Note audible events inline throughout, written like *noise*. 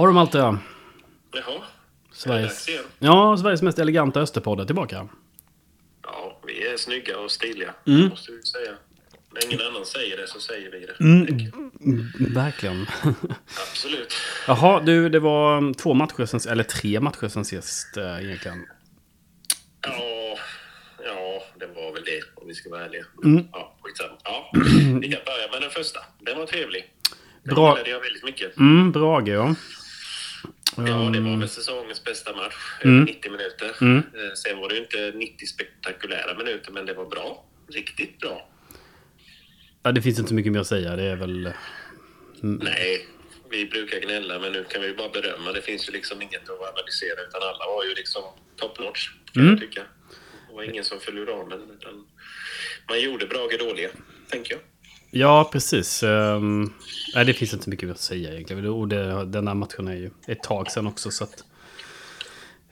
Har de allt det? Ja. Jaha, Sveriges, ja, Sveriges mest eleganta Österpodd är tillbaka. Ja, vi är snygga och stiliga, Mm. måste vi säga. När ingen annan säger det så säger vi det. Mm. jag. Verkligen. *laughs* Absolut. Jaha, du, det var mm, två matcher sen, eller tre matcher sen sist äh, egentligen. Ja, ja, det var väl det om vi ska vara ärliga. Mm. Ja, skitsamma. Ja, vi kan börja med den första. Den var trevlig. Den Bra. gillade jag väldigt mycket. Mm, Brage ja. Ja, det var Mm. väl säsongens bästa match. Mm. Över 90 minuter. Mm. Eh, Sen var det ju inte 90 spektakulära minuter, men det var bra. Riktigt bra. ja. Det finns inte så mycket mer att säga. Det är väl... Nej, vi brukar gnälla, men nu kan vi ju bara berömma. Det finns ju liksom inget att analysera, utan alla var ju liksom top notch, kan Mm. jag tycka. Det var ingen som föll ur ramen, utan man gjorde Brage dåliga, tänker jag. Ja, precis. Um, nej, det finns inte mycket att säga egentligen. Och det, den här matchen är ju ett tag sedan också. Så att,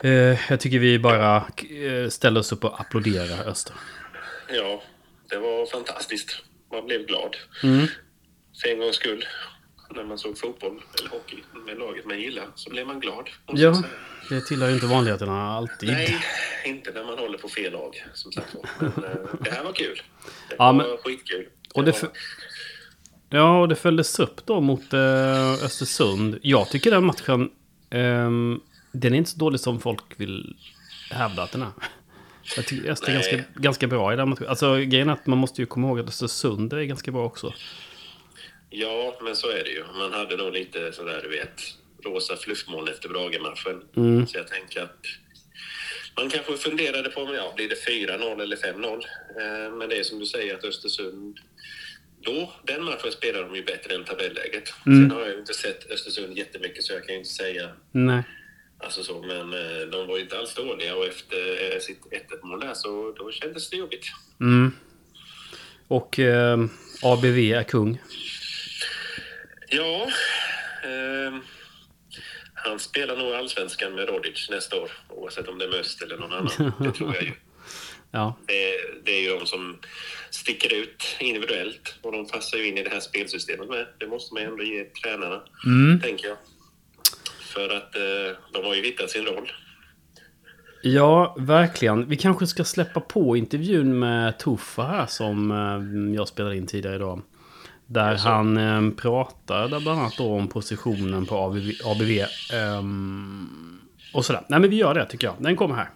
eh, jag tycker vi bara eh, ställer oss upp och applåderar Öster. Ja, det var fantastiskt. Man blev glad. Mm. För en gångs skull, när man såg fotboll eller hockey med laget man gillar, så blev man glad. Ja, säga. det tillhör ju inte vanligheterna alltid. Nej, inte när man håller på fel lag, som sagt. Men eh, det här var kul. Det Ja, var men- skitkul. Och det Ja, och det följdes upp då mot eh, Östersund. Jag tycker den matchen, ehm, den är inte så dålig som folk vill hävda att den är. Jag tycker Öster är ganska, ganska bra i den matchen. Alltså grejen är att man måste ju komma ihåg att Östersund är ganska bra också. Ja, men så är det ju. Man hade nog lite sådär, du vet, rosa fluffmoln efter Brage-matchen. Mm. Så jag tänker att man kanske funderade på, ja, blir det 4-0 eller 5-0? Eh, men det är som du säger att Östersund, då, den matchen spelade de ju bättre än tabelläget. Mm. Sen har jag ju inte sett Östersund jättemycket så jag kan ju inte säga Nej. alltså så, men eh, de var ju inte alls dåliga och efter eh, sitt 1-1 mål där så då kändes det jobbigt. Mm. Och eh, ABV är kung. Ja, ehm, han spelar nog allsvenskan med Rodic nästa år, oavsett om det är med Öst eller någon annan. Det tror jag ju. *laughs* Ja. Det, det är ju de som sticker ut individuellt och de passar ju in i det här spelsystemet med. Det måste man ju ändå ge tränarna, Mm. tänker jag. För att eh, de har ju hittat sin roll. Ja, verkligen. Vi kanske ska släppa på intervjun med Tuffa här som eh, jag spelade in tidigare idag. Där Jaså? han eh, pratar där bland annat då om positionen på ABV. ABV ehm, och sådär. Nej men vi gör det tycker jag. Den kommer här.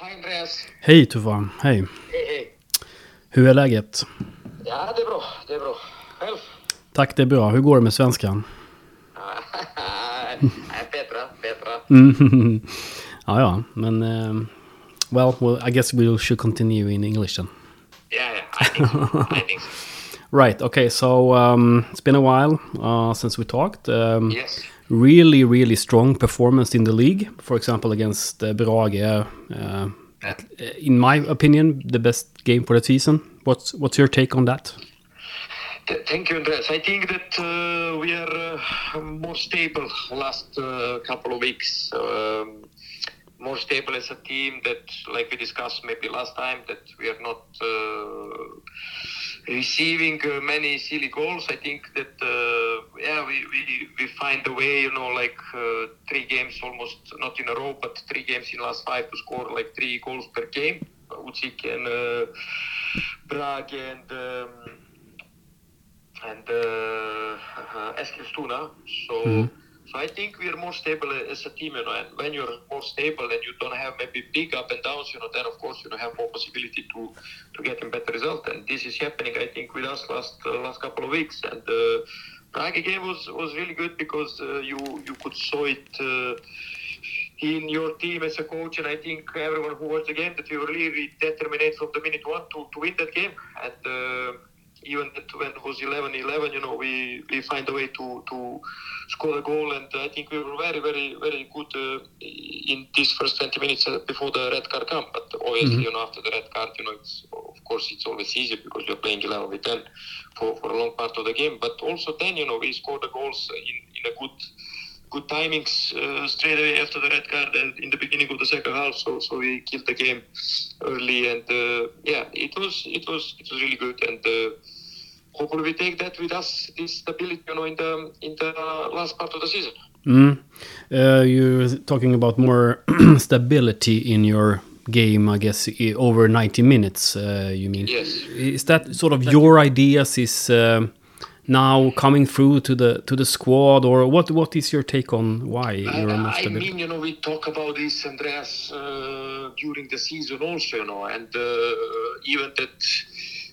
Hej Andreas. Hej Tuffa, hej. Hej hej. Hur är läget? Ja, det är bra. Det är bra. Själv? Tack, det är bra. Hur går det med svenskan? *laughs* Petra, Petra. Mm. *laughs* ja, ja, men... ehm, well, well, I guess we should continue in English then. Yeah, yeah, I think so. *laughs* I think so. Right. Okay. So um, it's been a while uh, since we talked. Um, Yes. Really, really strong performance in the league. For example, against uh, Brage. Uh, in my opinion, the best game for the season. What's What's your take on that? Th- Thank you, Andreas. I think that uh, we are uh, more stable last uh, couple of weeks. Um, more stable as a team that, like we discussed maybe last time, that we are not uh, receiving uh, many silly goals. I think that, uh, yeah, we, we, we find a way, you know, like uh, three games almost, not in a row, but three games in last five to score like three goals per game. Ucik and uh, Brage and um, and uh, uh, Eskilstuna. So, Mhm. So I think we are more stable as a team, you know. And when you're more stable and you don't have maybe big up and downs, you know, then of course you know, have more possibility to to get a better result. And this is happening, I think, with us last uh, last couple of weeks. And uh, Prague game was was really good because uh, you you could saw it. Uh, in your team as a coach, and I think everyone who watched the game that we were really determined from the minute one to, to win that game. And uh, even when it was 11-11, you know, we, we find a way to, to score a goal, and I think we were very, very, very good uh, in these first 20 minutes uh, before the red card come. But obviously, Mhm. you know, after the red card, you know, it's of course it's always easier because you're playing 11 with 10 for, for a long part of the game. But also then, you know, we scored the goals in, in a good good timings uh, straight away after the red card and in the beginning of the second half. So so we killed the game early and uh, yeah, it was it was it was really good and uh, hopefully we take that with us, this stability, you know, in the in the last part of the season. Mm. Uh, you're talking about more *clears throat* stability in your game, I guess, over 90 minutes, uh, you mean? Yes. Is that sort of your ideas is um now coming through to the to the squad, or what? what is your take on why you're more I, I mean, you know, we talk about this, Andreas, uh, during the season also, you know, and uh, even that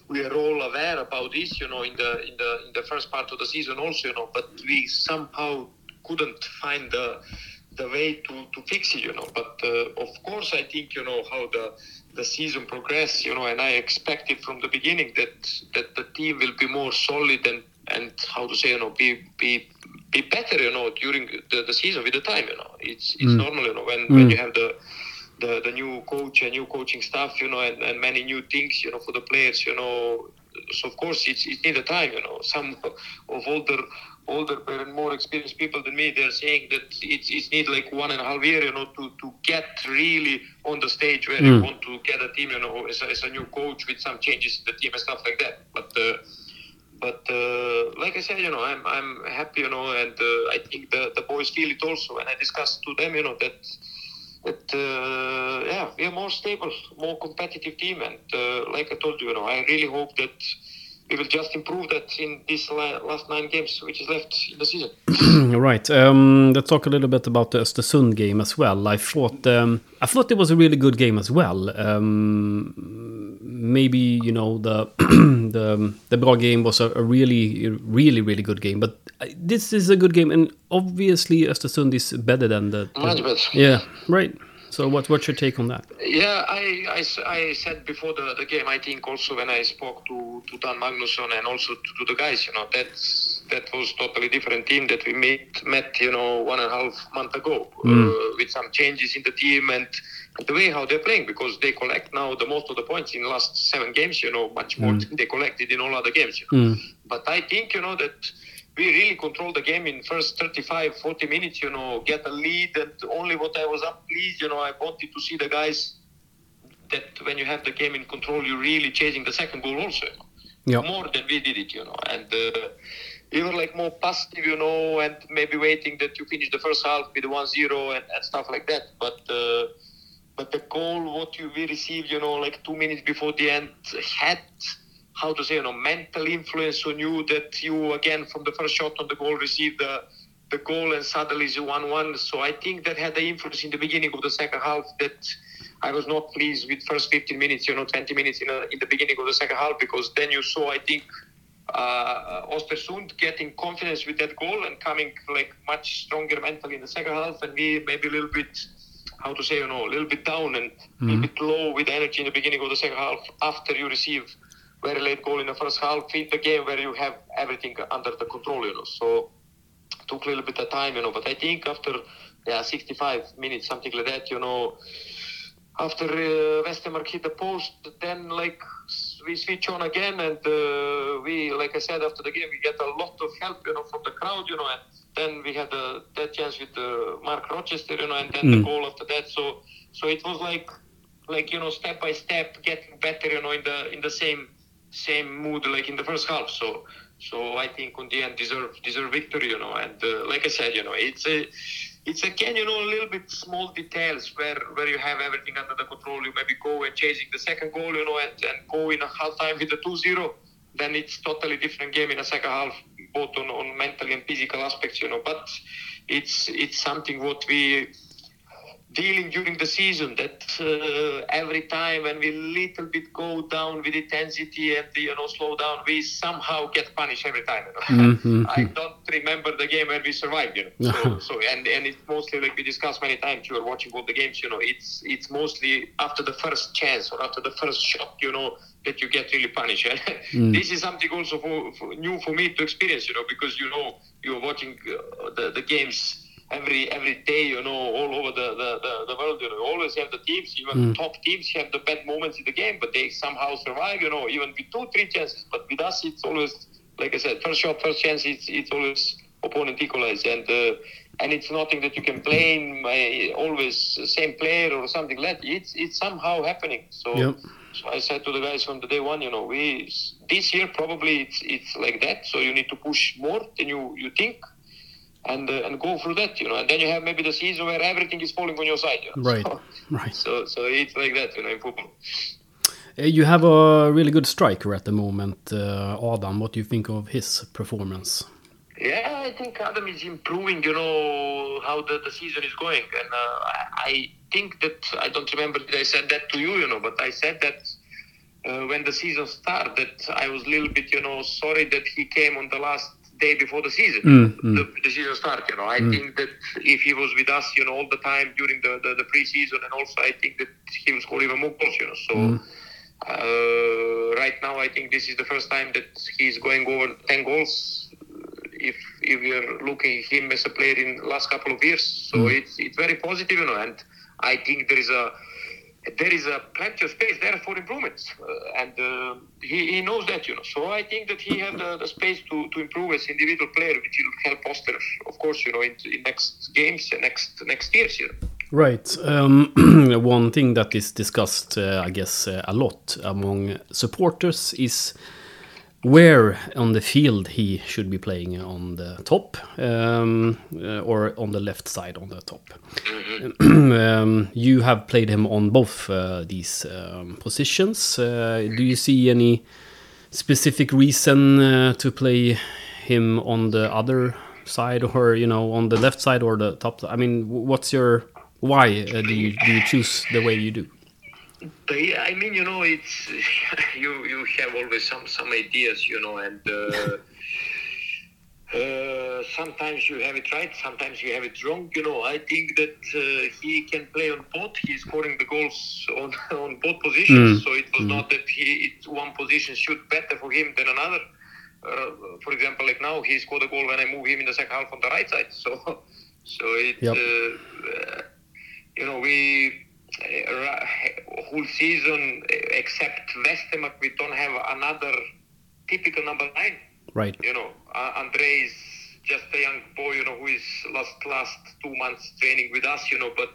we are all aware about this, you know, in the in the in the first part of the season also, you know, but we somehow couldn't find the the way to, to fix it, you know. But uh, of course, I think you know how the the season progress, you know, and I expected from the beginning that that the team will be more solid and and how to say, you know, be be be better, you know, during the, the season with the time, you know. It's it's mm. normal, you know, when when mm. you have the the, the new coach and new coaching staff, you know, and, and many new things, you know, for the players, you know. So of course it's it need a time, you know. Some of older older and more experienced people than me, they're saying that it's it's need like one and a half year, you know, to, to get really on the stage where you mm. want to get a team, you know, as a, as a new coach with some changes in the team and stuff like that. But uh, but uh, like I said, you know, I'm I'm happy, you know, and uh, I think the the boys feel it also. And I discussed to them, you know, that that uh, yeah, we are more stable, more competitive team, and uh, like I told you, you know, I really hope that we will just improve that in these last nine games which is left in the season. *clears throat* Right. Um, let's talk a little bit about the Östersund game as well. I thought um, I thought it was a really good game as well. Um, maybe you know the *clears throat* the the bra game was a, a really really really good game, but this is a good game, and obviously Östersund is better than the. Much better. Yeah. Right. So what what's your take on that? Yeah, I I said before the, the game, I think also when I spoke to, to Dan Magnusson and also to, to the guys, you know, that's, that was totally different team that we met, met you know, one and a half month ago uh, with some changes in the team and the way how they're playing because they collect now the most of the points in the last seven games, you know, much more than they collected in all other games. You know. But I think, you know, that we really control the game in first 35 40 minutes you know get a lead and only what i was up pleased you know i wanted to see the guys that when you have the game in control you're really chasing the second goal also Yeah. more than we did it you know and uh, we were like more positive you know and maybe waiting that you finish the first half with 1-0 and, and stuff like that but uh, but the goal what you we received you know like two minutes before the end had how to say you know mental influence on you that you again from the first shot on the goal received the the goal and suddenly it's 1-1 so i think that had the influence in the beginning of the second half that i was not pleased with first 15 minutes you know 20 minutes in, a, in the beginning of the second half because then you saw i think uh, Ostersund getting confidence with that goal and coming like much stronger mentally in the second half, and we maybe a little bit, how to say, you know, a little bit down and a little bit low with energy in the beginning of the second half after you receive very late goal in the first half in the game where you have everything under the control, you know. So took a little bit of time, you know, but I think after yeah 65 minutes, something like that, you know, after uh, Westermark hit the post, then like we switch on again, and uh, we, like I said, after the game, we get a lot of help, you know, from the crowd, you know, and then we had uh, that chance with uh, Mark Rochester, you know, and then the goal after that. So, so it was like, like you know, step by step, getting better, you know, in the in the same same mood like in the first half. So, so I think on the end deserve deserve victory, you know, and uh, like I said, you know, it's a it's again, you know, a little bit small details where where you have everything under the control. You maybe go and chasing the second goal, you know, and, and go in a half time with the 2-0. Then it's totally different game in a second half, both on, on mental and physical aspects, you know. But it's it's something what we dealing during the season that uh, every time when we little bit go down with intensity and you know slow down we somehow get punished every time you know? *laughs* i don't remember the game where we survived you know. So, *laughs* so and and it's mostly like we discussed many times you are watching all the games you know it's it's mostly after the first chance or after the first shot you know that you get really punished this is something also for, for new for me to experience you know because you know you're watching uh, the, the games every every day, you know, all over the, the, the, the world. You know, you always have the teams, even top teams have the bad moments in the game, but they somehow survive, you know, even with two, three chances. But with us, it's always, like I said, first shot, first chance, it's, it's always opponent equalize, and uh, and it's nothing that you can blame uh, always same player or something like that. It's it's somehow happening. So. Yep. So I said to the guys from the day one, you know, we this year probably it's it's like that. So you need to push more than you you think, and uh, and go through that, you know. And then you have maybe the season where everything is falling on your side, you know? Right. So, Right. so so it's like that, you know, in football. Uh, You have a really good striker at the moment, uh, Adam. What do you think of his performance? Yeah, I think Adam is improving. You know how the, the season is going, and uh, I, I think that I don't remember that I said that to you, you know, but I said that uh, when the season started, I was a little bit, you know, sorry that he came on the last day before the season, Mm, mm. The, the season start. You know, I think that if he was with us, you know, all the time during the the, the preseason, and also I think that he will score even more goals. You know, so. Uh, right now, I think this is the first time that he's going over 10 goals. If if we are looking him as a player in last couple of years, so it's it's very positive, you know. And I think there is a there is a plenty of space there for improvements, uh, and uh, he, he knows that, you know. So I think that he has the, the space to, to improve as individual player, which will help Oster, of course, you know, in, in next games next next years, you know. Right. Um, *clears throat* one thing that is discussed, uh, I guess, uh, a lot among supporters is where on the field he should be playing on the top um, uh, or on the left side on the top. *clears throat* um, you have played him on both uh, these um, positions. Uh, do you see any specific reason uh, to play him on the other side or you know on the left side or the top i mean what's your why uh, do you do you choose the way you do But yeah, I mean, you know, it's *laughs* you you have always some some ideas, you know, and uh, uh, sometimes you have it right, sometimes you have it wrong. You know, I think that uh, he can play on both. He's scoring the goals on *laughs* on both positions, Mm. so it was not that he it, one position should better for him than another. Uh, for example, like now he scored a goal when I move him in the second half on the right side. *laughs* So, so it, Yep. uh, you know, we whole season uh, except Westermark, we don't have another typical number nine. right You know, uh, Andre is just a young boy, you know, who is last last two months training with us, you know, but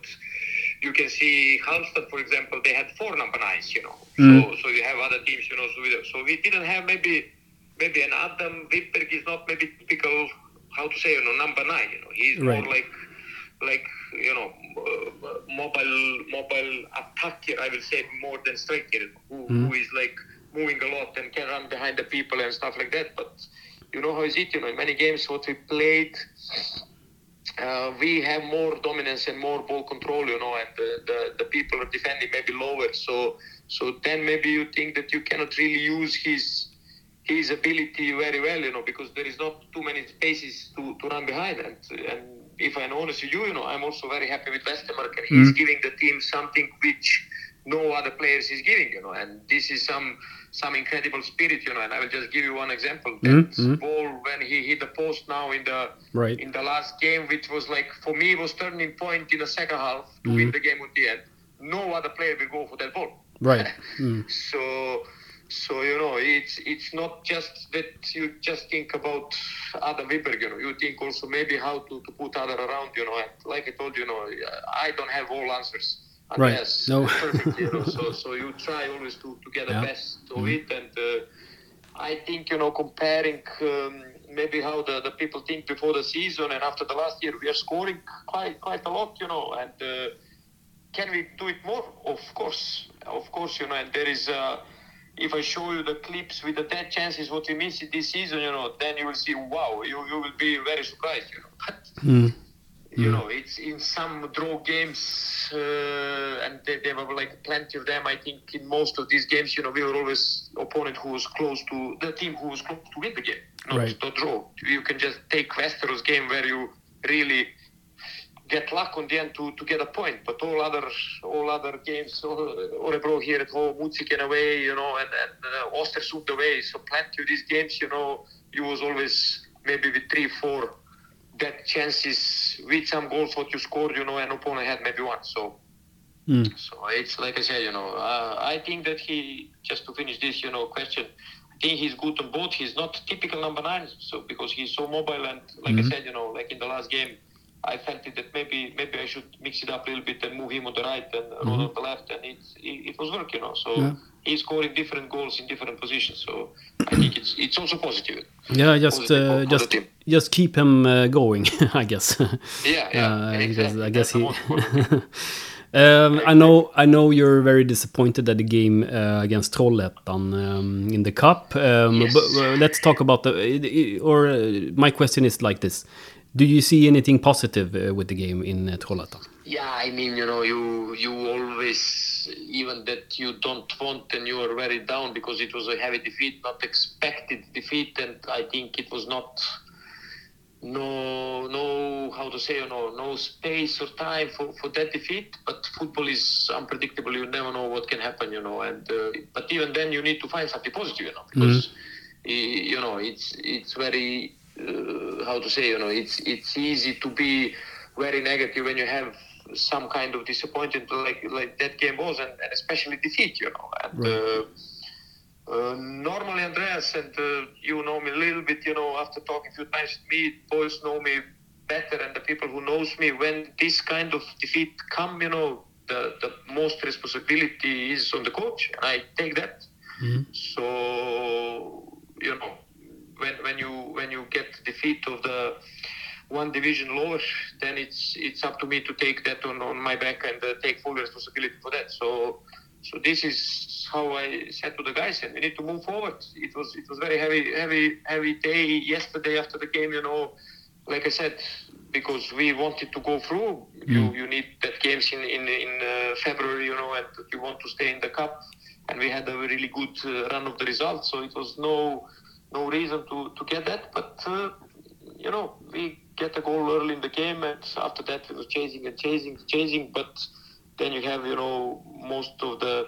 you can see Halmstad, for example, they had four number nines, you know. Mm. So so you have other teams, you know, so we, so we didn't have maybe maybe an Adam Wipberg is not maybe typical how to say, you know, number nine, you know. He's Right. more like like you know uh, mobile mobile attacker I will say more than striker who, who is like moving a lot and can run behind the people and stuff like that. But you know how is it you know in many games what we played uh, we have more dominance and more ball control you know and the, the, the people are defending maybe lower. So so then maybe you think that you cannot really use his his ability very well, you know, because there is not too many spaces to, to run behind. And, and if I'm honest with you, you know, I'm also very happy with Westermark, and he's giving the team something which no other players is giving, you know. And this is some some incredible spirit, you know. And I will just give you one example. That Mhm, mhm. ball when he hit the post now in the Right. in the last game, which was like for me was turning point in the second half to win the game at the end. No other player will go for that ball. right *laughs* mm. So, so you know, it's it's not just that you just think about Adam Wibberg, you know, you think also maybe how to, to put other around, you know, and like I told you, you know, I don't have all answers. Right. Yes, No. perfect, you know, *laughs* so so you try always to, to get the Yeah. best of it, and uh, I think you know comparing. Um, Maybe how the, the people think before the season and after the last year, we are scoring quite quite a lot, you know, and uh, can we do it more? Of course, of course, you know, and there is. Uh, if I show you the clips with the dead chances what we missed this season, you know, then you will see, wow, you, you will be very surprised, you know. But Mm. you know, it's in some draw games, uh, and there, there were like plenty of them. I think in most of these games, you know, we were always opponent who was close to the team who was close to win the game, not Right. to draw. You can just take Westeros game where you really get luck on the end to, to get a point. But all other all other games, Orebro here at home, Utsiken away, you know, and, and uh, Ostersund away. So plenty of these games, you know, you was always maybe with three, four dead chances with some goals what you scored, you know, and opponent had maybe one. So Mm. so it's like I said, you know, uh, I think that he just to finish this, you know, question. I think he's good on both. He's not typical number nine, so because he's so mobile and like I said, you know, like in the last game, I felt it that maybe maybe I should mix it up a little bit and move him on the right and Rod on the left, and it's, it, it was working. you know. So Yeah. he's scoring different goals in different positions. So I think it's it's also positive. Yeah, just Positive uh, just just keep him uh, going, *laughs* I guess. Yeah, yeah. *laughs* Uh, exactly. I guess That's he. *laughs* um, I know. I know you're very disappointed at the game uh, against Trollhättan um, in the cup. Um, Yes. But uh, let's talk about the. Or uh, my question is like this: Do you see anything positive uh, with the game in uh, Trollhättan? Yeah, I mean, you know, you you always even that you don't want and you are very down because it was a heavy defeat, not expected defeat, and I think it was not no no how to say you know no space or time for, for that defeat. But football is unpredictable; you never know what can happen, you know. And uh, but even then, you need to find something positive, you know, because y- you know it's it's very uh, how to say you know it's it's easy to be very negative when you have some kind of disappointment like like that game was and, and especially defeat you know. And uh, uh, normally andreas and uh, you know me a little bit you know after talking a few times with me boys know me better and the people who knows me. When this kind of defeat come you know the, the most responsibility is on the coach and i take that. So you know when when you when you get defeat of the one division lower, then it's it's up to me to take that on, on my back and uh, take full responsibility for that. So so this is how I said to the guys, and we need to move forward. It was it was very heavy heavy heavy day yesterday after the game. You know, like I said, because we wanted to go through. You you need that games in in in uh, February, you know, and you want to stay in the cup. And we had a really good uh, run of the results, so it was no no reason to to get that. But uh, you know, we get a goal early in the game, and after that we were chasing and chasing, chasing. But then you have, you know, most of the.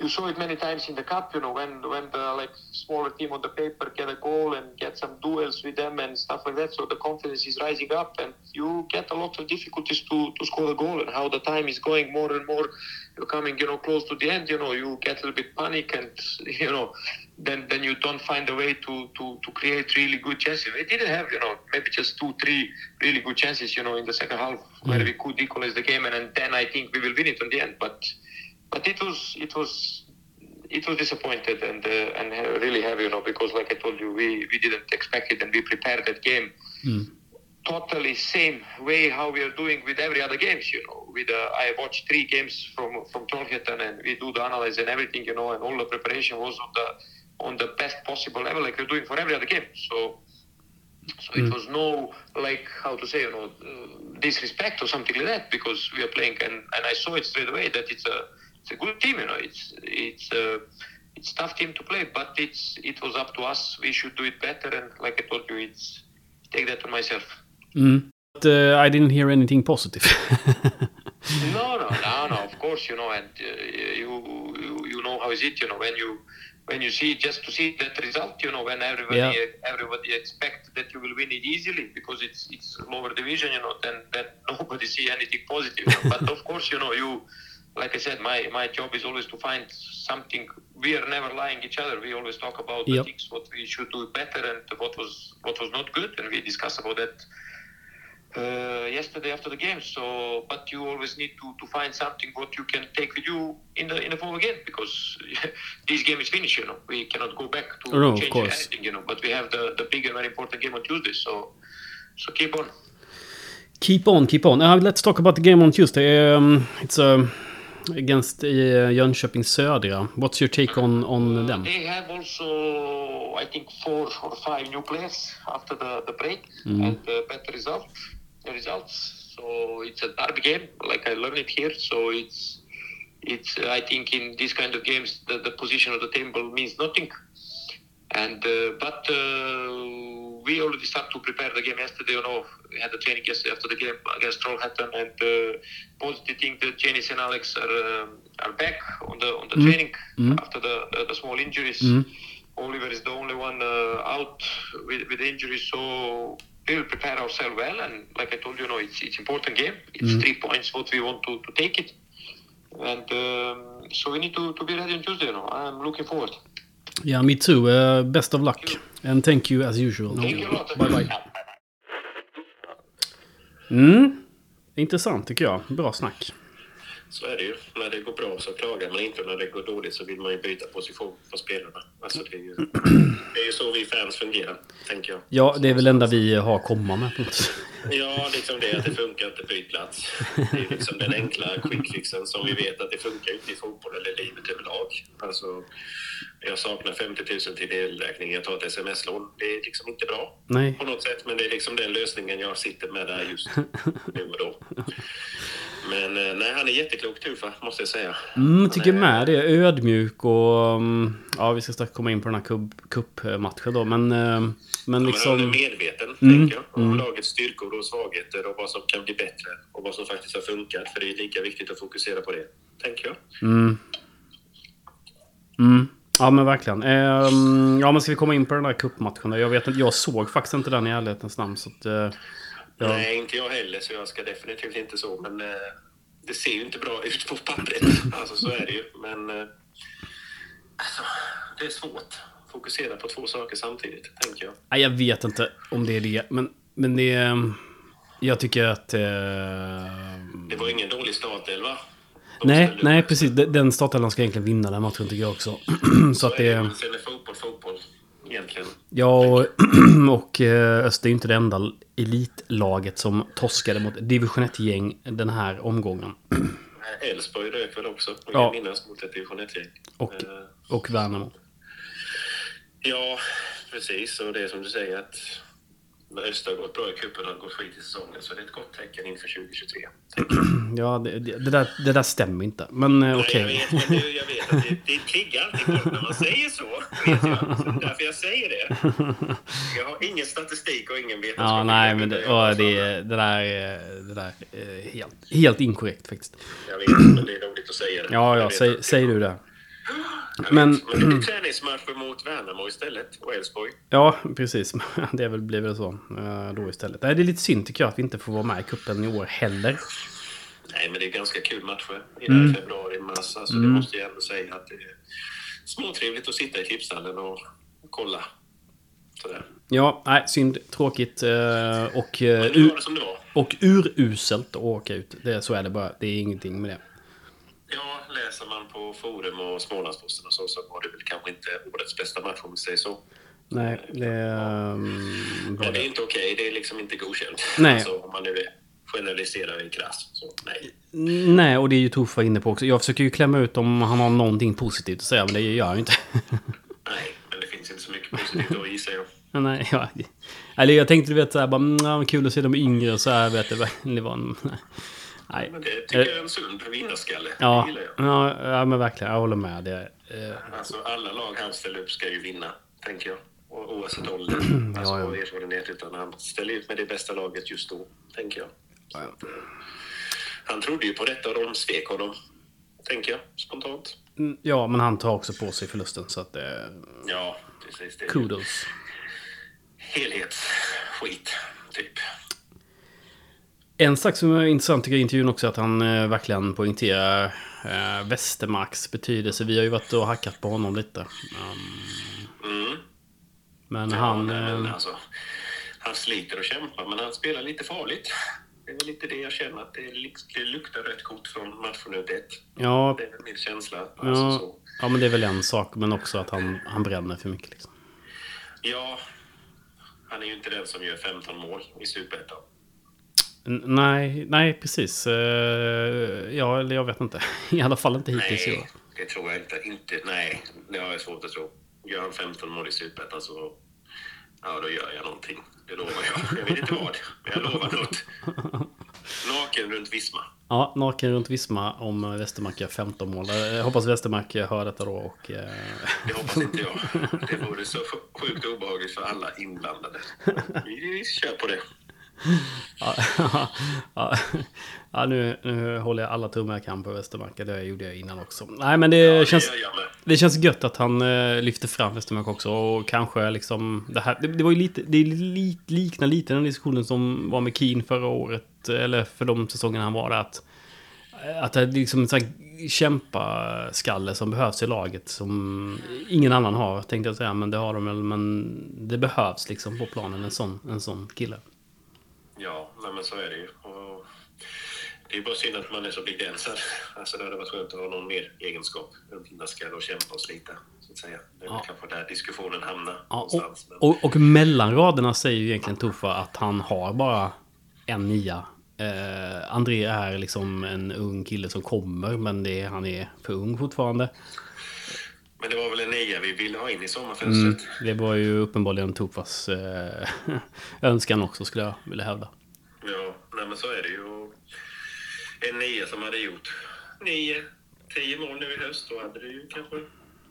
You saw it many times in the cup, you know, when when the like smaller team on the paper get a goal and get some duels with them and stuff like that. So the confidence is rising up, and you get a lot of difficulties to to score a goal. And how the time is going more and more, you're coming, you know, close to the end. You know, you get a little bit panic, and *laughs* you know, then then you don't find a way to to to create really good chances. We didn't have, you know, maybe just two, three really good chances, you know, in the second half where mm. we could equalize the game, and, and then I think we will win it in the end. But but it was it was it was disappointed and uh, and really heavy, you know, because like I told you, we we didn't expect it, and we prepared that game totally same way how we are doing with every other games, you know. With uh, I watched three games from from Trollhättan and we do the analysis and everything, you know, and all the preparation was on the on the best possible level, like we're doing for every other game. So so it was no like how to say, you know, uh, disrespect or something like that because we are playing and and I saw it straight away that it's a it's a good team, you know. It's it's uh, it's tough team to play, but it's it was up to us. We should do it better, and like I told you, it's take that on myself. But uh, I didn't hear anything positive. *laughs* No, no, no, no. Of course, you know, and uh, you, you you know how is it, you know, when you when you see just to see that result, you know, when everybody Yeah. everybody expect that you will win it easily because it's it's lower division, you know, then then *laughs* nobody see anything positive. but of course, you know, you like I said, my my job is always to find something. We are never lying each other. We always talk about Yep. the things what we should do better and what was what was not good, and we discuss about that uh, yesterday after the game. So, but you always need to, to find something what you can take with you in the in the fall again because *laughs* this game is finished. You know, we cannot go back to Oh, no, change anything. You know, but we have the the big and very important game on Tuesday. So, so keep on. keep on, keep on. Uh, let's talk about the game on Tuesday. Um, it's uh, against uh, Jönköping Södra. What's your take on on them? They have also, I think, four or five new players after the, the break and uh, better result, results. So it's a derby game, like I learned it here. So it's, it's. I think in these kind of games, the, the position of the table means nothing. And uh, but uh, we already start to prepare the game yesterday. You know, we had the training yesterday after the game against Trollhättan, and uh, positive thing that Janis and Alex are um, are back on the on the training after the, the the small injuries. Oliver is the only one uh, out with with injuries, so we will prepare ourselves well. And like I told you, you know, it's it's important game. It's three points what we want to, to take it, and um, so we need to, to be ready on Tuesday. You know, I'm looking forward. Yeah, me too. Uh, best of luck. And thank you as usual. Lot. Bye bye. Mm. Intressant tycker jag. Bra snack. Så är det ju. När det går bra så klagar man inte. När det går dåligt så vill man ju byta position på spelarna. Alltså det, är ju, det är ju så vi fans fungerar, tänker jag. Ja, det är väl det enda vi har komma med. Ja, liksom det att det funkar inte, byt plats. Det är liksom den enkla quickfixen som vi vet att det funkar inte i fotboll eller livet överlag. Alltså, jag saknar 50 000 till elräkning, jag tar ett sms-lån. Det är liksom inte bra Nej. på något sätt, men det är liksom den lösningen jag sitter med där just nu och då. Men eh, nej, han är jätteklok Tufa, måste jag säga. Mm, tycker är- med det. Ödmjuk och... mm, Ja, vi ska strax komma in på den här cup- cupmatchen då. Men, eh, men Men han är liksom... medveten, Mm, tänker jag, om mm. lagets styrkor och svagheter och vad som kan bli bättre och vad som faktiskt har funkat. För det är lika viktigt att fokusera på det, tänker jag. Mm. Mm. Ja, men verkligen. Ehm, ja, men ska vi komma in på den här cupmatchen? Jag vet inte, jag såg faktiskt inte den i ärlighetens namn. Så att, eh, ja. Nej, inte jag heller, så jag ska definitivt inte så. Men eh, det ser ju inte bra ut på pappret. *laughs* Alltså, så är det ju. Men eh, alltså, det är svårt att fokusera på två saker samtidigt, tänker jag. Nej, jag vet inte om det är det. Men, men det är... Jag tycker att... Eh, Det var ingen dålig startelva. Nej, nej, precis. Den startelvan ska egentligen vinna den matchen tycker jag också. *clears throat* så att är det... Sen är fotboll fotboll, egentligen. Ja, och, *clears throat* och eh, Öster är ju inte det enda elitlaget som torskade mot division 1-gäng den här omgången. Elfsborg rök väl också, vill Ja. jag minnas, mot ett division 1-gäng. Och, Eh, och Värnamo. Ja, precis. Och det är som du säger att när Öster har gått bra i cupen och gått skit i säsongen så det är ett gott tecken inför 2023. *clears throat* Ja, det, det, där, det där stämmer inte. Men eh, okej. Nej, jag vet, jag vet att det, det triggar alltid folk när man säger så. Vet jag. Så därför jag säger det. *laughs* Jag har ingen statistik och ingen vetenskap. Ja, nej, men det, och det, det där är det där är helt, helt inkorrekt faktiskt. Jag vet, men det är roligt att säga det. Ja, ja, säg, säg du det. Men- men träningsmatcher mot Värnamo istället och Elfsborg. Ja, precis. *laughs* Det väl, blir väl så eh, då istället. Nej, det är lite synd tycker jag att vi inte får vara med i cupen i år heller. Nej, men det är ganska kul matcher i Mm. mm. februari, mars. Alltså, Det måste jag ändå säga att det är småtrevligt att sitta i Klippstallen och kolla. Sådär. Ja, nej, synd. Tråkigt. Och, och uruselt att åka ut. Det, så är det bara. Det är ingenting med det. Läser man på forum och Smålandsposten och så, så var det väl kanske inte årets bästa match om vi säger så. Nej, det... ehm, var Men det är inte okej, det är liksom inte godkänt. Nej. Alltså, om man nu är generaliserar i krass. Så nej. Nej, och det är ju var inne på också. Jag försöker ju klämma ut om han har någonting positivt att säga, men det gör han ju inte. *laughs* nej, men det finns inte så mycket positivt då gissar jag. *laughs* Nej, ja. Eller jag tänkte du vet såhär bara, mm, ja, kul att se dem yngre och så här, vet du. *laughs* Det var en... Nej. Men det tycker jag är en sund vinnarskalle. Det Ja, gillar jag. ja, ja, men verkligen. Jag håller med. Det, eh, Alltså alla lag han ställer upp ska ju vinna, tänker jag. Oavsett ålder alltså, *clears throat* Ja, ja. och erfarenhet. Utan han ställer ut med det bästa laget just då, tänker jag. Så att, eh, han trodde ju på detta och de svek honom, tänker jag, spontant. mm, ja, men han tar också på sig förlusten så att... Eh, Ja, precis. Det kudos. helhetsskit, typ. En sak som är intressant tycker jag i intervjun också är att han eh, verkligen poängterar eh, Westermarks betydelse. Vi har ju varit och hackat på honom lite. Um, Mm. men Ja, han... nej, men Eh, alltså, han sliter och kämpar, men han spelar lite farligt. Det är lite det jag känner, att det, det luktar rött kort från matchen ut ett. ja, Det är min känsla. Alltså, ja, så. ja, men det är väl en sak. Men också att han, han bränner för mycket. Liksom. Ja, han är ju inte den som gör 15 mål i Superettan. Nej, nej, precis. Eh, ja, eller jag vet inte. *laughs* I alla fall inte hittills i år. Nej, det tror jag inte. inte. Nej, det har jag svårt att tro. Gör han 15 mål i Superettan så... Ja, då gör jag någonting. Det lovar jag. Jag vet inte vad, men jag lovar något. *laughs* Naken runt Visma. Ja, naken runt Visma om Westermark gör 15 mål. Eh, Jag hoppas Westermark hör detta då och... Eh, Det hoppas inte jag. *laughs* Det vore så sjukt obehagligt för alla inblandade. Vi kör på det. Ja, ja, ja, nu, nu håller jag alla tummar jag kan på Westermark. Det gjorde jag innan också. Nej, men det, Ja, känns, det med. det känns gött att han eh, lyfter fram Westermark också. Och kanske liksom... Det, här, det, det var ju lite... Det li, liknar lite den diskussionen som var med Keen förra året. Eller för de säsongerna han var där. Att att det är liksom en kämpaskalle som behövs i laget som ingen annan har, tänkte jag säga. Men det har de väl, men det behövs liksom på planen, en sån, en sån kille. Ja, nej, men så är det ju. Och det är bara synd att man är så begränsad. Alltså det hade varit skönt att ha någon mer egenskap. En vinnarskalle och kämpa och slita, så att säga. Det är Ja. kanske där diskussionen hamnar Ja, någonstans. Och, och, och mellan raderna säger ju egentligen Tuffa att han har bara en nia. Eh, André är liksom en ung kille som kommer, men det, han är för ung fortfarande. Men det var väl en nia vi ville ha in i sommarfönstret. Det var ju uppenbarligen Tuffas eh, *laughs* önskan också, skulle jag vilja hävda. Ja, nej men så är det ju. En nia som hade gjort nio, tio mål nu i höst, då hade det ju kanske...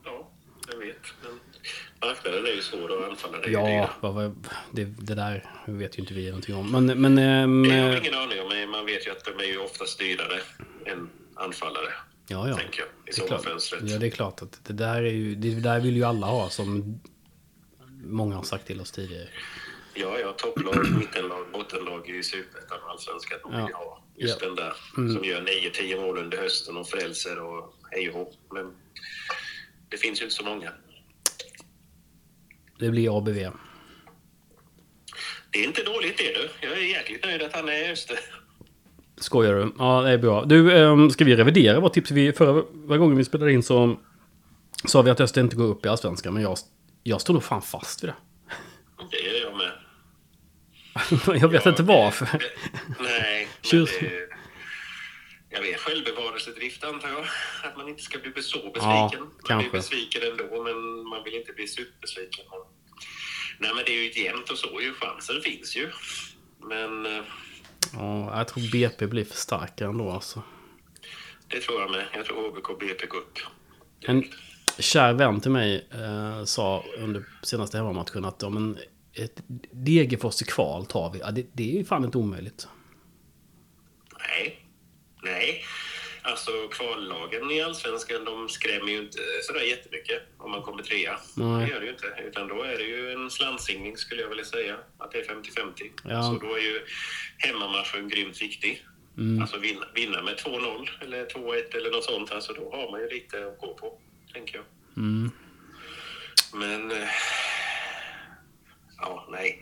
Ja, jag vet. Men marknaden är ju svår och anfallare är ju Ja, det, det där vet ju inte vi någonting om. Men, men ehm, Jag har eh, ingen aning om, men man vet ju att de är ju oftast dyrare än anfallare, ja, ja. tänker jag, i Det är klart. sommarfönstret. Ja, det är klart att det där, är ju, det där vill ju alla ha som många har sagt till oss tidigare. Ja, ja, topplag, *clears throat* mittenlag, bottenlag i Superettan och Allsvenskan. De vill Ja. ha just Ja. den där Mm. som gör 9-10 mål under hösten och frälser och hej och. Men det finns ju inte så många. Det blir ABV. Det är inte dåligt det du. Jag är jäkligt nöjd att han är i Öster. Skojar du? Ja, det är bra. Du, ehm, ska vi revidera vårt tips? Vi, förra, förra gången vi spelade in så sa vi att Öster inte går upp i Allsvenskan. Men jag, jag står nog fan fast vid det. Det gör jag med. *laughs* jag vet Ja, inte varför. det- Nej, men det... Jag vet, självbevarelsedrift antar jag. Att man inte ska bli så besviken. Ja, man kanske. blir besviken ändå, men man vill inte bli superbesviken. Nej, men det är ju jämnt och så ju. Chansen finns ju. Men eh, Ja, jag tror BP blir för starka ändå alltså. det tror jag med. Jag tror HBK BP går upp. En kär vän till mig eh, sa under senaste hemmamatchen att ja, men ett Degerfors i kval tar vi. Ja, det, det är ju fan inte omöjligt. Nej. Nej. Alltså kvallagen i Allsvenskan, de skrämmer ju inte sådär jättemycket om man kommer trea. Nej. Det gör det ju inte. Utan då är det ju en slantsingning skulle jag vilja säga. Att det är 50-50. Ja. Så då är ju hemmamatchen grymt viktig. Mm. Alltså vinna, vinna med 2-0 eller 2-1 eller något sånt. Alltså då har man ju lite att gå på, tänker jag. Mm. Men... eh, Ja, nej.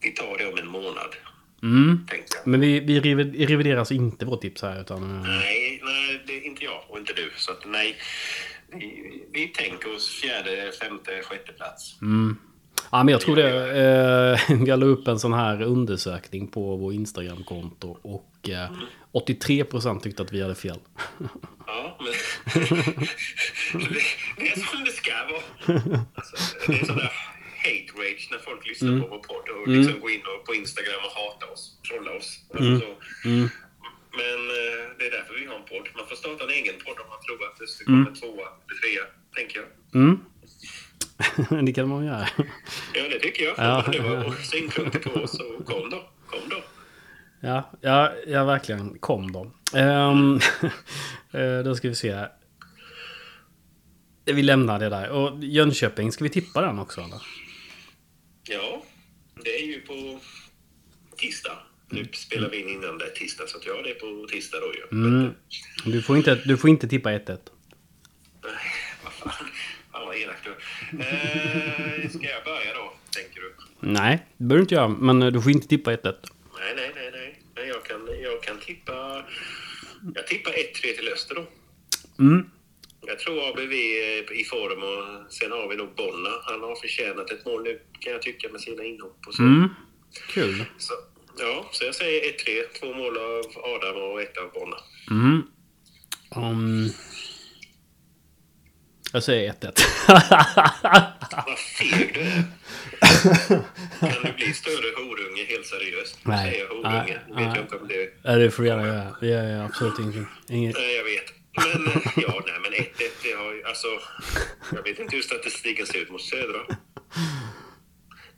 Vi tar det om en månad, Mm. Men vi, vi revid- reviderar alltså inte vårt tips här utan... eh, Nej, nej, det är inte jag och inte du. Så att nej, vi, vi tänker oss fjärde, femte, sjätte plats. Mm. Ja, men jag tror det. Eh, *laughs* jag la upp en sån här undersökning på vår Instagram-konto och eh, 83% tyckte att vi hade fel. *laughs* Ja, men *laughs* det, det är som det ska vara. Alltså, det är sån där hate rage när folk lyssnar på vår podd och liksom går in och på Instagram och hatar oss, trollar oss. Alltså, så. Mm. Men eh, det är därför vi har en podd. Man får starta en egen podd om man tror att det kommer tvåa eller trea, tänker jag. Mm. *laughs* det kan man göra. Ja, det tycker jag. Ja. Det var synpunkter på oss, så kom då. Kom då. Ja, ja, ja verkligen. Kom då. *laughs* Eh, då ska vi se. Vi lämnar det där. Och Jönköping, ska vi tippa den också eller? Ja, det är ju på tisdag. Nu spelar vi in innan det är tisdag, så att ja, det är på tisdag då ju. Mm. Du, får inte, du får inte tippa 1-1. Nej, *laughs* vad fan. Fan vad elak du eh, Ska jag börja då, tänker du? Nej, det behöver du inte göra. Men eh, du får inte tippa 1-1. Nej, nej, nej, nej. Men jag kan, jag kan tippa... Jag tippar 1-3 till Öster då. Mm. Jag tror ABV är i form och sen har vi nog Bonna. Han har förtjänat ett mål nu kan jag tycka med sina inhopp och så. Mm. Kul. så ja, så jag säger 1-3. Två mål av Adam och ett av Bonna. Mm. Um, jag säger 1-1. *laughs* Vad feg du är. Kan du bli större horunge helt seriöst? Nej. säger horunge. Nej. vet Nej. jag inte om det ja, det får du gärna göra. Det gör jag absolut ingenting. Inget. Nej, jag vet. Men eh, ja, nej, men 1-1, det har ju... Alltså, jag vet inte hur statistiken ser ut mot Södra.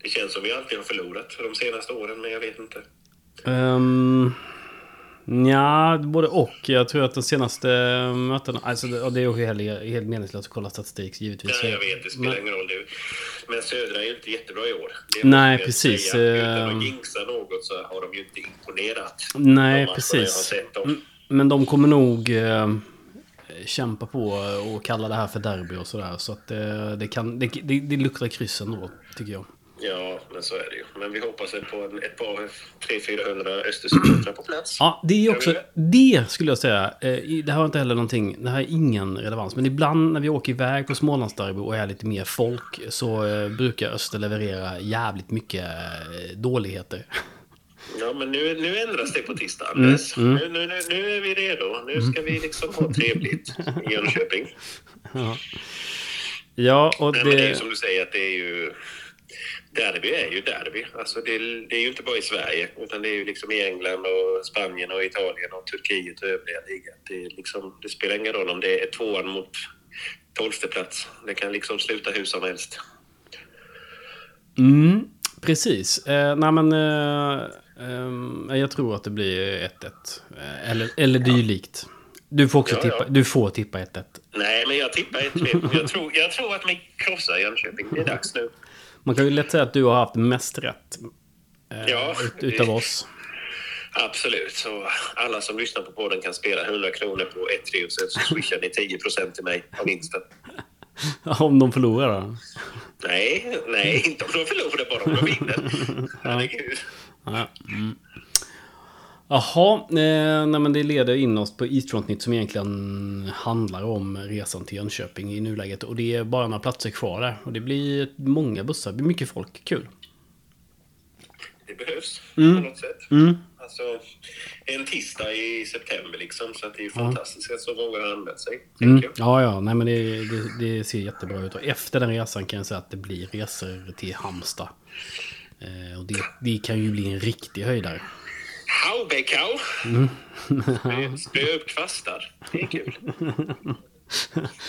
Det känns som vi alltid har förlorat de senaste åren, men jag vet inte. Um, ja, både och. Jag tror att de senaste mötena... Alltså, det, är ju helt, helt meningslöst att kolla statistik, givetvis. Nej, jag vet, det spelar Men- ingen roll nu. Men Södra är ju inte jättebra i år. Nej, precis, Säga. Utan eh, att jinxa något så har de ju inte imponerat. Nej, precis. Men de kommer nog eh, kämpa på och kalla det här för derby och sådär. Så att eh, det, kan, det, det, det luktar kryss ändå, tycker jag. Ja, men så är det ju. Men vi hoppas på en, ett par 300-400 Östersupportrar på plats. Ja, det är också, det? skulle jag säga. eh, Det har inte heller någonting, det här är ingen relevans. Men ibland när vi åker iväg på Smålandsderby och är lite mer folk så eh, brukar Öster leverera jävligt mycket dåligheter. Ja, men nu, nu ändras det på tisdag, Anders. Nu, nu, nu, nu är vi redo. Nu ska vi liksom ha trevligt i *laughs* Jönköping. Ja, och Nej, men det är det... som du säger att det är ju... Derby är ju derby. Alltså det, det är ju inte bara i Sverige, utan det är ju liksom i England och Spanien och Italien och Turkiet och övriga ligan. Det, liksom, det spelar ingen roll om det är tvåan mot tolfte plats. Det kan liksom sluta hur som helst. Mm, precis. Eh, nej men... Eh, jag tror att det blir 1-1. Eh, eller, eller dylikt. Du får också Ja, tippa, ja. du får tippa 1-1. Nej, men jag tippar ett tre. Jag tror, jag tror att vi krossar Jönköping. Det är dags nu. Man kan ju lätt säga att du har haft mest rätt. Eh, Ja, ut, utav oss. Absolut. Så alla som lyssnar på podden kan spela 100 kronor på 1-3 och sen så swishar ni 10 till mig av vinsten. *laughs* Om de förlorar då. Nej, nej, inte om de förlorar, bara om de vinner. *laughs* Herregud. Ja. Mm. Jaha, eh, nej men det leder in oss på Eastfront-nytt som egentligen handlar om resan till Jönköping i nuläget. Och det är bara några platser kvar där. Och det blir många bussar, det blir mycket folk. Kul. Det behövs Mm. på något sätt. Alltså, en tisdag i september liksom, så att det är fantastiskt att så många har anmält sig. Mm. Ja, ja, nej men det, det, det ser jättebra ut. Och efter den resan kan jag säga att det blir resor till Halmstad. Eh, och det, det kan ju bli en riktig höjdare. Haubekau! Mm. Spö- upp kvastar. Det är kul. *laughs*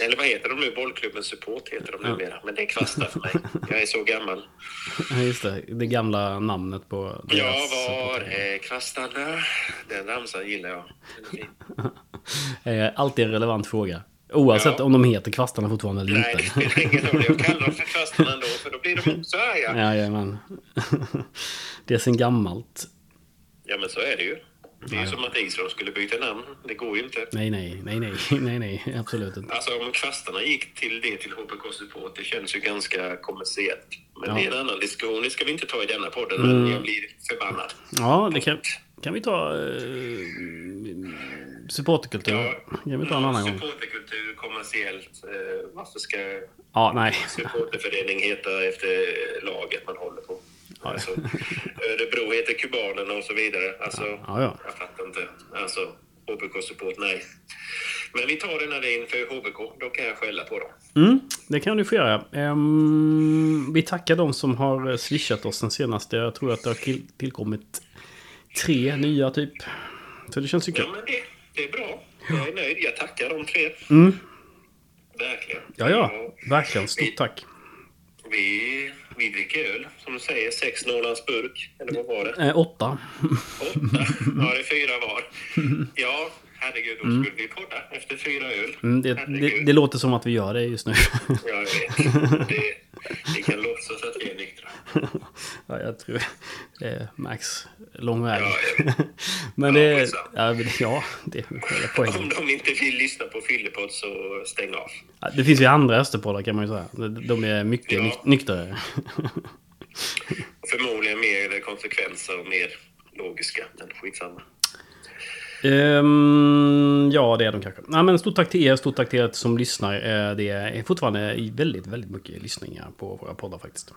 Eller vad heter de nu? Bollklubben Support heter de numera. Men det är kvastar för mig. Jag är så gammal. Just det. Det gamla namnet på Ja, var är kvastarna? Den ramsan gillar jag. *laughs* Eh, Alltid en relevant fråga. Oavsett Ja. om de heter Kvastarna fortfarande eller Nej, det inte. ingen roll. Jag kallar dem för *laughs* kvastarna ändå, för då blir de också arga. Ja, jajamän. Det är sen gammalt. Ja, men så är det ju. Det är ju som att Israel skulle byta namn. Det går ju inte. Nej, nej, nej, nej, *laughs* nej, nej, absolut inte. Alltså om kvastarna gick till det till HBK Support, det känns ju ganska kommersiellt. Men Ja. det är en annan diskussion. Det ska vi inte ta i denna podden, men jag blir förbannad. Ja, det kan, kan vi ta eh, supporterkultur. Ja. kan vi ta en annan gång. Supporterkultur, kommersiellt. Eh, varför ska Ja, nej. supporterförening heta efter laget man håller på? Ja. Alltså, Örebro heter Kubanerna och så vidare. Alltså, Ja, ja. Jag fattar inte. Alltså, HBK-support, nej. Men vi tar det när det är inför HBK. Då kan jag skälla på dem. Mm, det kan du få göra. Ehm, vi tackar de som har swishat oss den senaste. Jag tror att det har till, tillkommit tre nya typ. Så det känns ju kul. Ja, men det, det är bra. Jag är nöjd. Jag tackar de tre. Mm. Verkligen. Ja, ja. Verkligen. Stort tack. Vi, vi dricker öl, som du säger. Sex Norrlands burk. Eller vad var det? Eh, åtta. Åtta? Ja, det är fyra var. *laughs* Ja, herregud. Då skulle vi podda efter fyra öl. Mm, det, det, det låter som att vi gör det just nu. Ja, jag vet. *laughs* Det, vi kan låtsas att vi är nyktra. *laughs* ja, jag tror det är max lång väg. Ja, ja. *laughs* Men Ja, det... skitsamma. Ja, ja, det är hela Om poängen. de inte vill lyssna på Fyllepodd så stäng av. Ja, Det finns ju andra Österpoddar kan man ju säga. De- är mycket Ja. nyk- nyktrare. *laughs* Förmodligen mer konsekvenser och mer logiska. Men skitsamma. Ehm, ja, det är de kanske. Nej, men stort tack till er, stort tack till er som lyssnar. Eh, Det är fortfarande väldigt, väldigt mycket lyssningar på våra poddar faktiskt.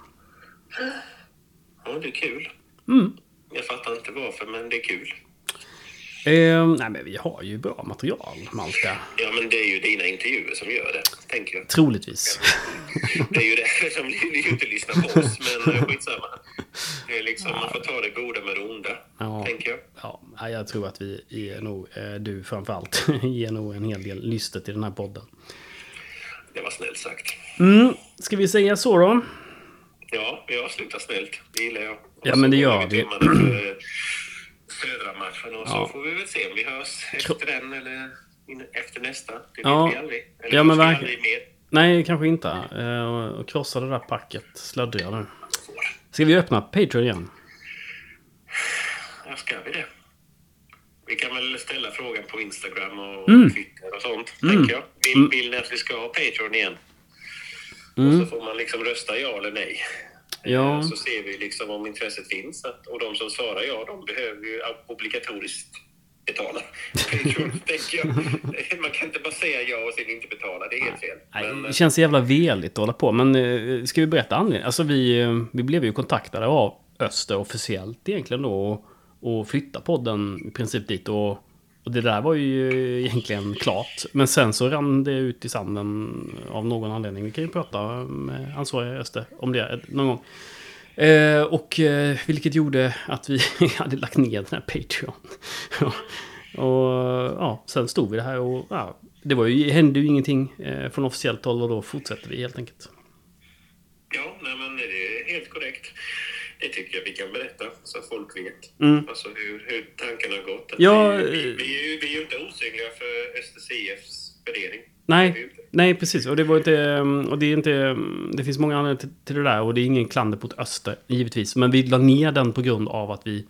Ja, det är kul. Mm. Jag fattar inte varför, men det är kul. Ehm, nej, men vi har ju bra material, Malte. Ja, men det är ju dina intervjuer som gör det, tänker jag. Troligtvis. *laughs* Det är ju det. De vill ju inte lyssna på oss, men eh, skitsamma. Det är liksom, man får ta det goda med det onda, Ja. tänker jag. Ja, jag tror att vi är nog, eh, du framförallt, *laughs* ger nog en hel del lyster till den här podden. Det var snällt sagt. Mm, ska vi säga så då? Ja, vi avslutar snällt. Det gillar jag. Och Ja, men det gör vi för eh, södra matchen och Ja. så får vi väl se om vi hörs efter den eller efter nästa. Det vet Ja. vi aldrig. Eller Ja, men verkligen. Nej, kanske inte. Eh, och krossa det där packet, sladdriga nu. Ska vi öppna Patreon igen? Ja, ska vi det? vi kan väl ställa frågan på Instagram och Mm. Twitter och sånt, tänker jag. Vill, vill ni att vi ska ha Patreon igen? Mm. Och så får man liksom rösta ja eller nej. Ja. Eh, Så ser vi liksom om intresset finns. Att, och de som svarar ja, de behöver ju obligatoriskt betala. *laughs* *laughs* Man kan inte bara säga ja och sen inte betala. Det är helt fel. Nej, det eh, känns jävla veligt att hålla på. Men eh, ska vi berätta anledningen? Alltså vi, vi blev ju kontaktade av Öster officiellt egentligen då. Och, och flytta podden i princip dit. Och, och det där var ju egentligen klart. Men sen så rann det ut i sanden av någon anledning. Vi kan ju prata med ansvariga Öster om det någon gång. Eh, och eh, vilket gjorde att vi *laughs* hade lagt ner den här Patreon. och ja, sen stod vi det här och ja, det var ju, hände ju ingenting eh, från officiellt håll och då fortsätter vi helt enkelt. Ja, nej, men det tycker jag vi kan berätta så att folk vet. Mm. Alltså hur, hur tankarna har gått. Ja, vi, vi, eh, vi, är ju, vi är ju inte osynliga för STCFs värdering. Det är vi Nej, ju nej precis. Och det var inte... mm, Och det är inte... Det finns många anledningar till, till det där och det är ingen klander på Öster, givetvis. Men vi la ner den på grund av att vi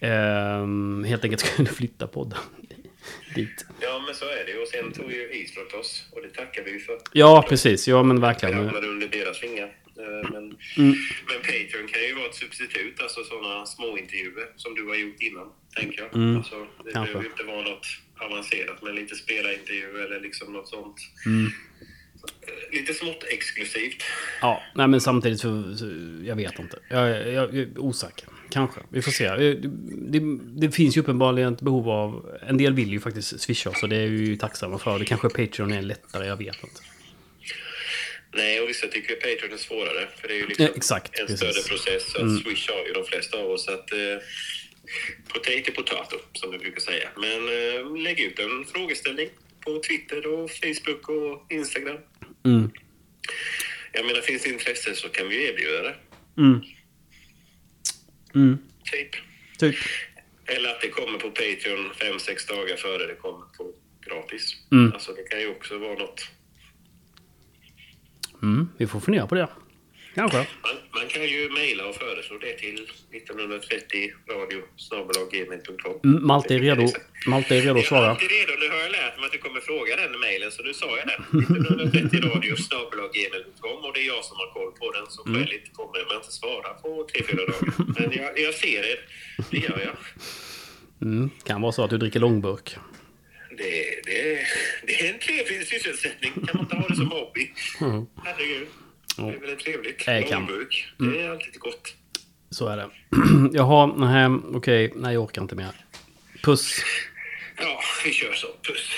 ehm, helt enkelt skulle flytta podden *laughs* dit. Ja, men så är det. Och sen tog ju Eastrock oss och det tackar vi ju för. Ja, precis. Ja, men Vi verkligen. hamnade under deras vingar. Eh, Men, Mm. men Patreon kan ju vara ett substitut, alltså sådana småintervjuer som du har gjort innan, tänker jag. Mm, Alltså, det kanske. behöver ju inte vara något avancerat, men lite spelarintervju eller liksom något sånt. Mm. Eh, Lite smått exklusivt. Ja, nej men samtidigt så, så jag vet inte. Jag, jag, jag är osäker. Kanske. Vi får se. Eh, Det, det, det finns ju uppenbarligen ett behov av... En del vill ju faktiskt swisha oss och det är vi ju tacksamma för. Det kanske Patreon är lättare, jag vet inte. Nej, och vissa tycker att Patreon är svårare. För det är ju liksom Ja, exakt, en precis. större process. Så att Mm. Swish har ju de flesta av oss. Att, eh, potato potato, som vi brukar säga. Men eh, lägg ut en frågeställning på Twitter och Facebook och Instagram. Mm. Jag menar, finns det intresse så kan vi erbjuda det. Mm. Mm. Typ. Typ. Eller att det kommer på Patreon fem sex dagar före det kommer på gratis. Mm. Alltså, det kan ju också vara något. Mm. Vi får fundera på det. Kanske. Man, man kan ju mejla och föreslå det till 1930 radio Mm, Malte är redo. Malte är redo att Jag är svara. alltid redo. Nu har jag lärt mig att du kommer fråga den mejlen, så nu sa jag den. 1930 radio och det är jag som har koll på den. Så Mm. skäligt kommer jag inte svara på tre fyra dagar. Men jag, jag ser det. Det gör jag. Mm. Kan vara så att du dricker långburk. Det, det, det är en trevlig sysselsättning. Kan man inte ha det som hobby? Mm. Herregud. Det är väl trevligt. Det kan. Långburk. Mm. Det är alltid gott. Så är det. *clears throat* Jaha, nej, okej. Nej, jag orkar inte mer. Puss. Ja, vi kör så. Puss.